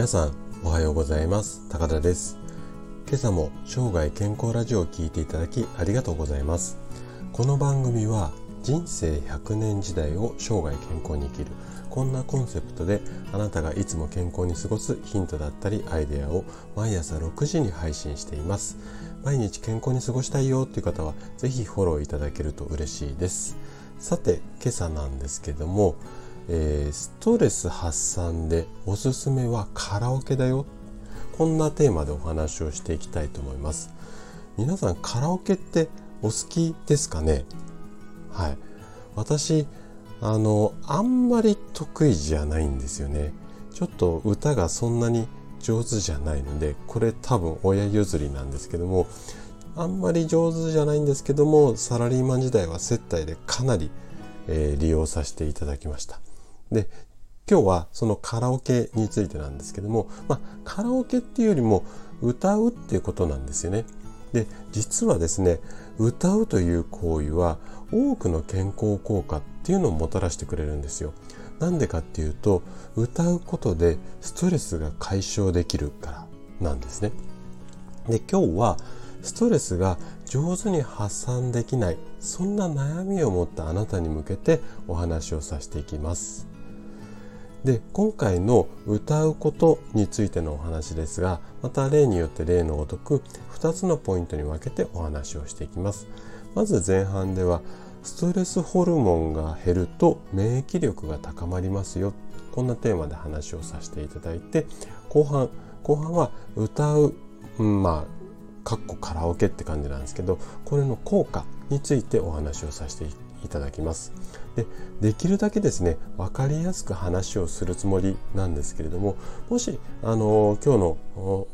皆さんおはようございます。高田です。今朝も生涯健康ラジオを聴いていただきありがとうございます。この番組は人生100年時代を生涯健康に生きるこんなコンセプトであなたがいつも健康に過ごすヒントだったりアイデアを毎朝6時に配信しています。毎日健康に過ごしたいよっていう方はぜひフォローいただけると嬉しいです。さて今朝なんですけども、えー、ストレス発散でおすすめはカラオケだよ。こんなテーマでお話をしていきたいと思います。皆さんカラオケってお好きですかね？はい。私あのあんまり得意じゃないんですよね。ちょっと歌がそんなに上手じゃないのでこれ多分親譲りなんですけどもあんまり上手じゃないんですけどもサラリーマン時代は接待でかなり、えー、利用させていただきました。で今日はそのカラオケについてなんですけども、まあ、カラオケっていうよりも歌うっていうことなんですよねで実はですね歌うという行為は多くの健康効果っていうのをもたらしてくれるんですよ。なんでかっていうと歌うことでストレスが解消できるからなんですね。で今日はストレスが上手に発散できないそんな悩みを持ったあなたに向けてお話をさせていきます。で今回の歌うことについてのお話ですがまた例によって例のごとく2つのポイントに分けてお話をしていきます。まず前半ではストレスホルモンが減ると免疫力が高まりますよ。こんなテーマで話をさせていただいて後半後半は歌う、うん、まあかっこカラオケって感じなんですけどこれの効果についてお話をさせていただきます。でできるだけですね分かりやすく話をするつもりなんですけれどももしあの今日の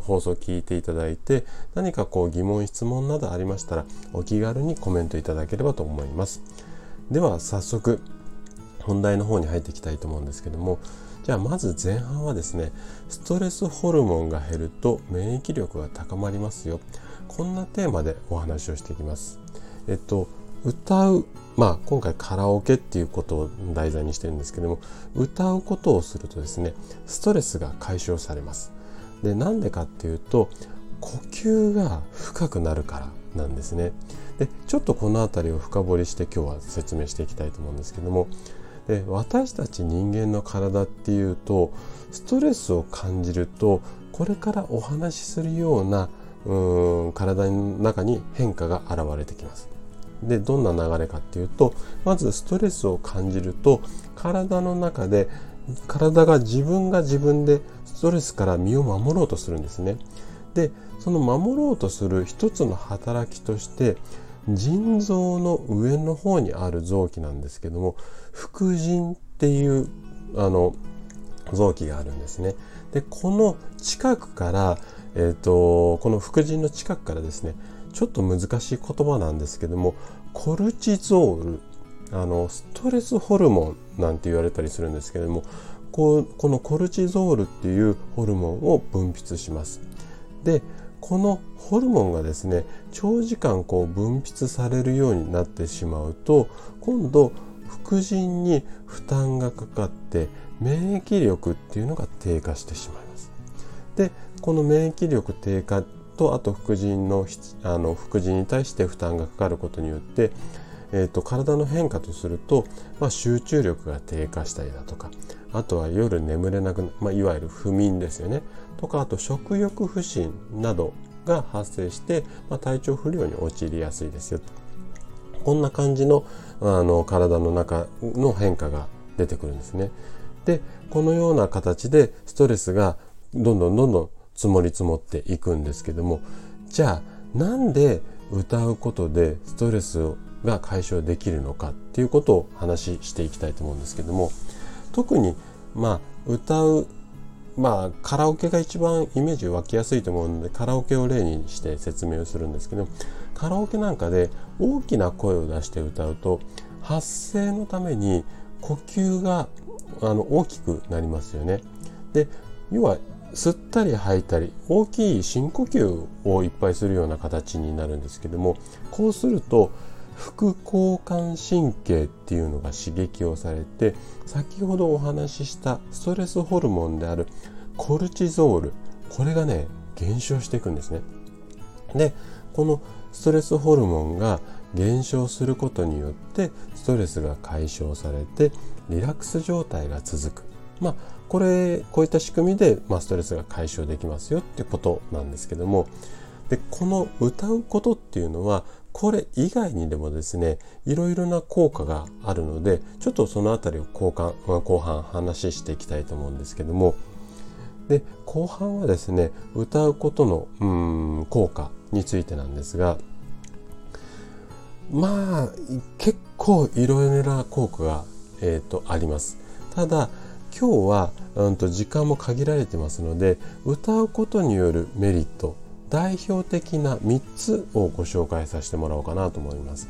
放送を聞いていただいて何かこう疑問質問などありましたらお気軽にコメントいただければと思います。では早速本題の方に入っていきたいと思うんですけどもじゃあまず前半はですねストレスホルモンが減ると免疫力が高まりますよ。こんなテーマでお話をしていきます。えっと歌うまあ今回カラオケっていうことを題材にしてるんですけども歌うことをするとですねストレスが解消されます。でなんでかっていうと呼吸が深くなるからなんですね。でちょっとこの辺りを深掘りして今日は説明していきたいと思うんですけどもで私たち人間の体っていうとストレスを感じるとこれからお話しするようなうん体の中に変化が現れてきます。でどんな流れかっていうとまずストレスを感じると体の中で体が自分が自分でストレスから身を守ろうとするんですね。でその守ろうとする一つの働きとして腎臓の上の方にある臓器なんですけども副腎っていうあの臓器があるんですね。でこの近くから、えーとこの副腎の近くからですねちょっと難しい言葉なんですけどもコルチゾールあのストレスホルモンなんて言われたりするんですけどもここのコルチゾールっていうホルモンを分泌します。でこのホルモンがですね長時間こう分泌されるようになってしまうと今度副腎に負担がかかって免疫力っていうのが低下してしまいます。でこの免疫力低下っとあと副腎のあの副腎に対して負担がかかることによって、えーと、体の変化とすると、まあ、集中力が低下したりだとかあとは夜眠れなくなまあ、いわゆる不眠ですよねとかあと食欲不振などが発生して、まあ、体調不良に陥りやすいですよこんな感じのあの体の中の変化が出てくるんですね。でこのような形でストレスがどんどんどんどん積もり積もっていくんですけどもじゃあなんで歌うことでストレスが解消できるのかっていうことを話していきたいと思うんですけども特にまあ歌うまあカラオケが一番イメージ湧きやすいと思うのでカラオケを例にして説明をするんですけどカラオケなんかで大きな声を出して歌うと発声のために呼吸があの大きくなりますよね。で要は吸ったり吐いたり大きい深呼吸をいっぱいするような形になるんですけどもこうすると副交感神経っていうのが刺激をされて先ほどお話ししたストレスホルモンであるコルチゾールこれがね減少していくんですね。でこのストレスホルモンが減少することによってストレスが解消されてリラックス状態が続く。まあこれこういった仕組みで、まあ、ストレスが解消できますよってことなんですけどもでこの歌うことっていうのはこれ以外にでもですねいろいろな効果があるのでちょっとその辺りを後半後半話していきたいと思うんですけどもで後半はですね歌うことのうん効果についてなんですがまあ結構いろいろな効果が、えーと、あります。ただ今日は、うんと、時間も限られてますので歌うことによるメリット代表的な3つをご紹介させてもらおうかなと思います。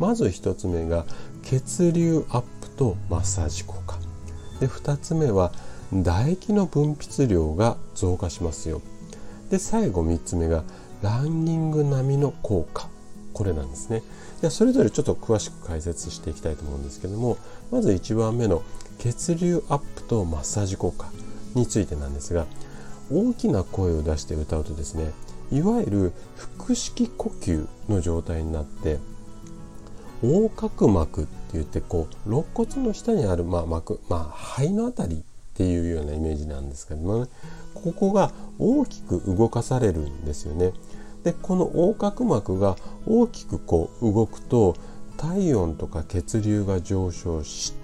まず1つ目が血流アップとマッサージ効果。で2つ目は唾液の分泌量が増加しますよ。で最後3つ目がランニング並みの効果。これなんですね。じゃそれぞれちょっと詳しく解説していきたいと思うんですけどもまず1番目の血流アップとマッサージ効果についてなんですが大きな声を出して歌うとですねいわゆる腹式呼吸の状態になって横隔膜って言ってこう肋骨の下にある、まあ、膜、まあ、肺の辺りっていうようなイメージなんですけどもねここが大きく動かされるんですよね。でこの横隔膜が大きくこう動くと体温とか血流が上昇し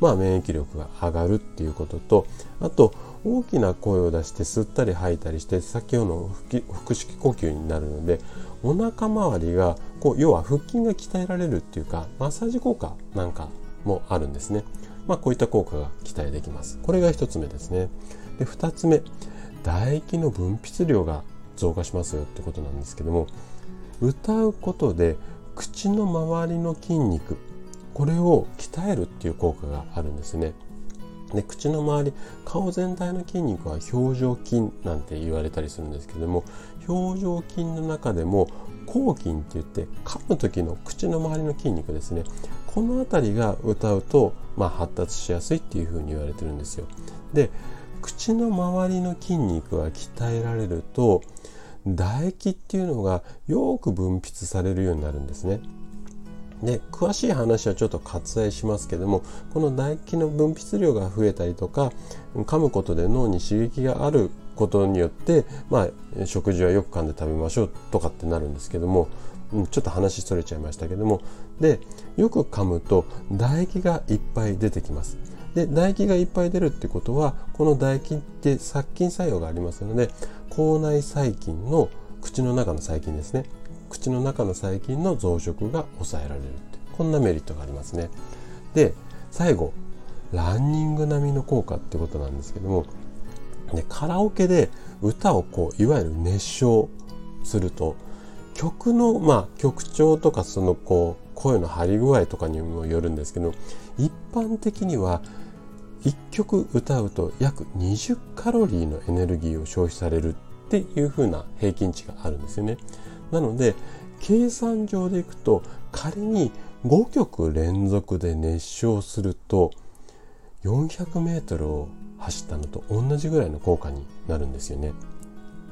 まあ免疫力が上がるっていうこととあと大きな声を出して吸ったり吐いたりして先ほどの腹式呼吸になるのでお腹周りがこう要は腹筋が鍛えられるっていうかマッサージ効果なんかもあるんですね。まあこういった効果が期待できます。これが1つ目ですね。で2つ目唾液の分泌量が増加しますよってことなんですけども歌うことで口の周りの筋肉これを鍛えるっていう効果があるんですね。で口の周り顔全体の筋肉は表情筋なんて言われたりするんですけども表情筋の中でも口筋って言って噛む時の口の周りの筋肉ですねこの辺りが歌うと、まあ、発達しやすいっていうふうに言われてるんですよ。で口の周りの筋肉が鍛えられると唾液っていうのがよく分泌されるようになるんですね。で詳しい話はちょっと割愛しますけどもこの唾液の分泌量が増えたりとか噛むことで脳に刺激があることによって、まあ、食事はよく噛んで食べましょうとかってなるんですけどもちょっと話それちゃいましたけどもでよく噛むと唾液がいっぱい出てきます。で唾液がいっぱい出るってことはこの唾液って殺菌作用がありますので口内細菌の口の中の細菌ですね口の中の細菌の増殖が抑えられるってこんなメリットがありますねで最後ランニング並みの効果ってことなんですけどもでカラオケで歌をこういわゆる熱唱すると曲のまあ曲調とかそのこう声の張り具合とかにもよるんですけど一般的には1曲歌うと約20カロリーのエネルギーを消費されるっていう風な平均値があるんですよね。なので計算上でいくと仮に5曲連続で熱唱すると400メートルを走ったのと同じぐらいの効果になるんですよね。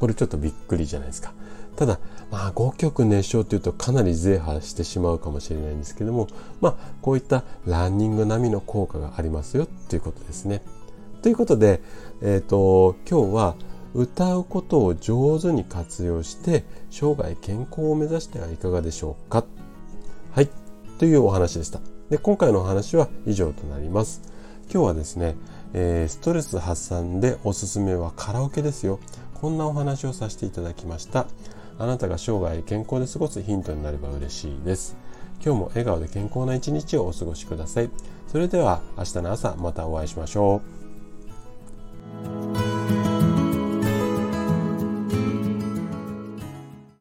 これちょっとびっくりじゃないですか。ただ、まあ5曲熱唱っていうとかなりゼーしてしまうかもしれないんですけども、まあこういったランニング並みの効果がありますよっていうことですね。ということで、えっ、ー、と、今日は歌うことを上手に活用して生涯健康を目指してはいかがでしょうかはい。というお話でした。で、今回のお話は以上となります。今日はですね、えー、ストレス発散でおすすめはカラオケですよ。こんなお話をさせていただきました。あなたが生涯健康で過ごすヒントになれば嬉しいです。今日も笑顔で健康な一日をお過ごしください。それでは明日の朝またお会いしましょう。